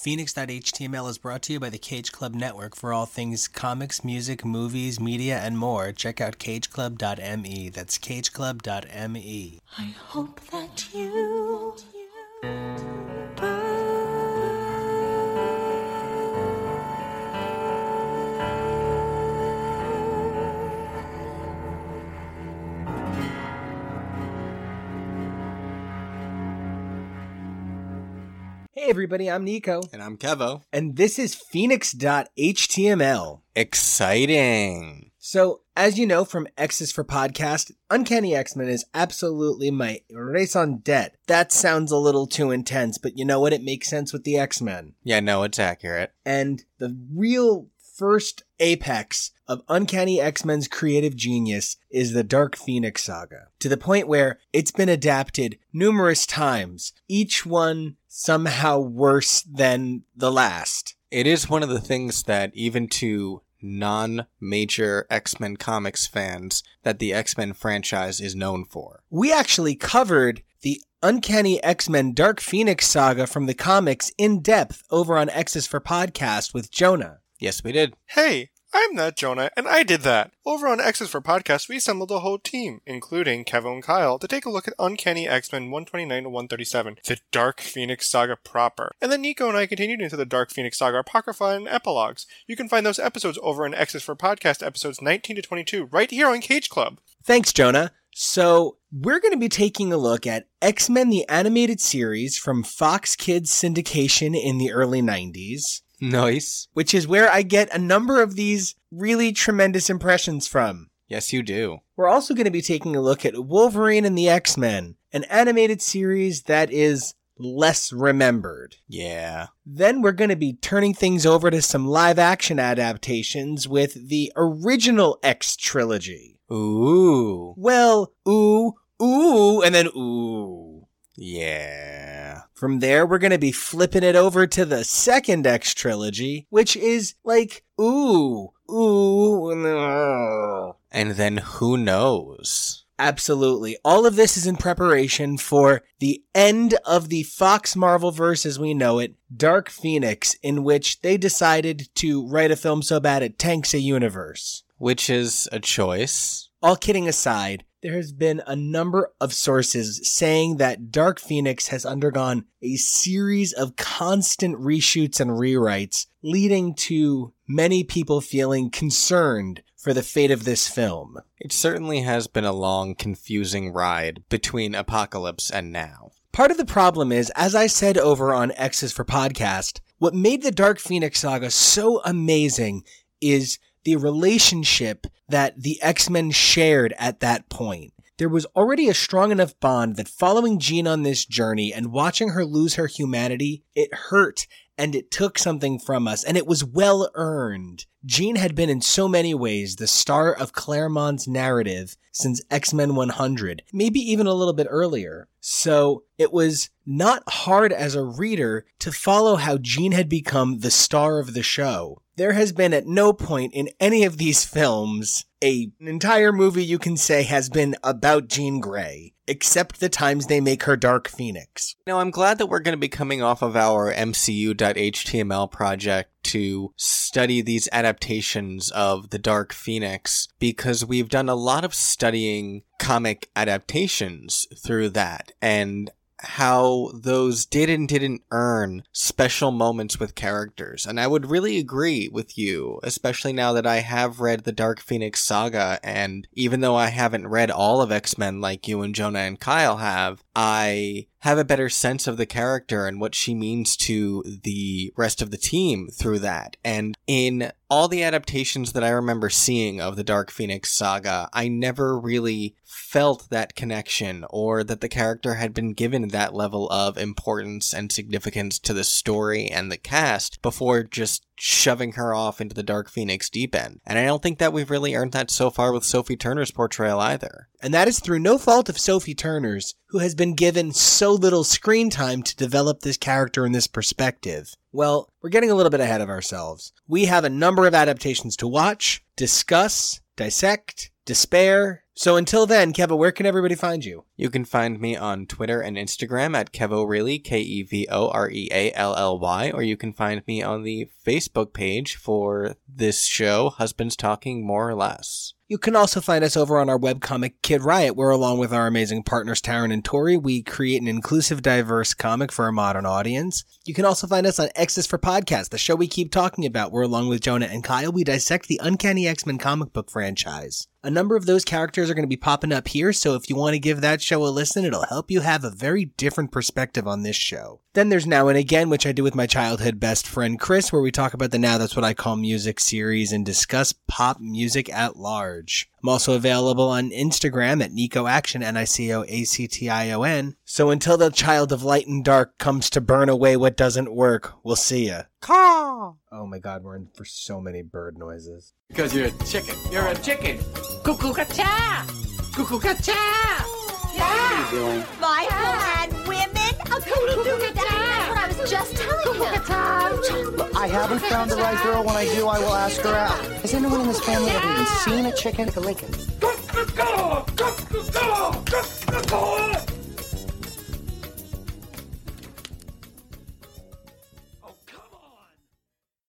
Phoenix.html is brought to you by the Cage Club Network for all things comics, music, movies, media, and more. Check out cageclub.me. That's cageclub.me. I hope that you. Everybody, I'm Nico, And I'm Kevo. and this is Phoenix.html. Exciting. So, as you know from X's for Podcast, Uncanny X-Men is absolutely my raison d'etre. That sounds a little too intense, but you know what? It makes sense with the X-Men. Yeah, no, it's accurate. and the real first apex of Uncanny X-Men's creative genius is the Dark Phoenix saga, to the point where it's been adapted numerous times, each one somehow worse than the last. It is one of the things that even to non-major X-Men comics fans that the X-Men franchise is known for. We actually covered the Uncanny X-Men Dark Phoenix saga from the comics in depth over on X's for Podcast with Jonah. Yes, we did. Hey, I'm not Jonah, and I did that. Over on X's for Podcast, we assembled a whole team, including Kevin and Kyle, to take a look at Uncanny X-Men 129 to 137, the Dark Phoenix Saga proper. And then Nico and I continued into the Dark Phoenix Saga Apocrypha and epilogues. You can find those episodes over on X's for Podcast episodes 19 to 22, right here on Cage Club. Thanks, Jonah. So, we're going to be taking a look at X Men the Animated Series from Fox Kids syndication in the early 90s, Nice. which is where I get a number of these really tremendous impressions from. Yes, you do. We're also going to be taking a look at Wolverine and the X Men, an animated series that is less remembered. Yeah. Then we're going to be turning things over to some live action adaptations with the original X trilogy. Ooh. Well, ooh, ooh, and then ooh. Yeah. From there, we're going to be flipping it over to the second X trilogy, which is like ooh, ooh, and then, who knows? Absolutely. All of this is in preparation for the end of the Fox Marvel verse as we know it, Dark Phoenix, in which they decided to write a film so bad it tanks a universe. Which is a choice. All kidding aside, there has been a number of sources saying that Dark Phoenix has undergone a series of constant reshoots and rewrites, leading to many people feeling concerned for the fate of this film. It certainly has been a long, confusing ride between Apocalypse and now. Part of the problem is, as I said over on X's for Podcast, what made the Dark Phoenix saga so amazing is the relationship that the X-Men shared at that point. There was already a strong enough bond that following Jean on this journey and watching her lose her humanity, it hurt and it took something from us and it was well earned. Jean had been in so many ways the star of Claremont's narrative since X-Men 100, maybe even a little bit earlier. So it was not hard as a reader to follow how Jean had become the star of the show. There has been at no point in any of these films a entire movie you can say has been about Jean Grey, except the times they make her Dark Phoenix. Now, I'm glad that we're going to be coming off of our MCU.html project to study these adaptations of The Dark Phoenix because we've done a lot of studying comic adaptations through that and how those did and didn't earn special moments with characters. And I would really agree with you, especially now that I have read the Dark Phoenix saga. And even though I haven't read all of X Men like you and Jonah and Kyle have, I have a better sense of the character and what she means to the rest of the team through that. And in all the adaptations that I remember seeing of the Dark Phoenix saga, I never really felt that connection or that the character had been given that level of importance and significance to the story and the cast before just shoving her off into the Dark Phoenix deep end. And I don't think that we've really earned that so far with Sophie Turner's portrayal either. And that is through no fault of Sophie Turner's, who has been given so little screen time to develop this character and this perspective. Well, we're getting a little bit ahead of ourselves. We have a number of adaptations to watch, discuss, dissect, despair, So until then, Kevo, where can everybody find you? You can find me on Twitter and Instagram at Kevoreally, K E V O R E A L L Y, or you can find me on the Facebook page for this show, Husbands Talking More or Less. You can also find us over on our webcomic Kid Riot, where along with our amazing partners Taryn and Tori, we create an inclusive, diverse comic for a modern audience. You can also find us on X's for Podcast, the show we keep talking about, where along with Jonah and Kyle, we dissect the Uncanny X-Men comic book franchise. A number of those characters are going to be popping up here, so if you want to give that show a listen, it'll help you have a very different perspective on this show. Then there's Now and Again, which I do with my childhood best friend Chris, where we talk about the Now That's What I Call Music series and discuss pop music at large. I'm also available on Instagram at Nico Action, N-I-C-O A-C-T-I-O-N. So until the child of light and dark comes to burn away what doesn't work, we'll see ya. Caw! Oh my god, we're in for so many bird noises. Because you're a chicken. You're a chicken. Cuckoo yeah. What are you doing? My yeah. and women? A total doomy That's what I was just telling you. Look, I haven't found the right girl. When I do, I will ask her out. Has anyone in this family ever even seen a chicken? Like a Lincoln.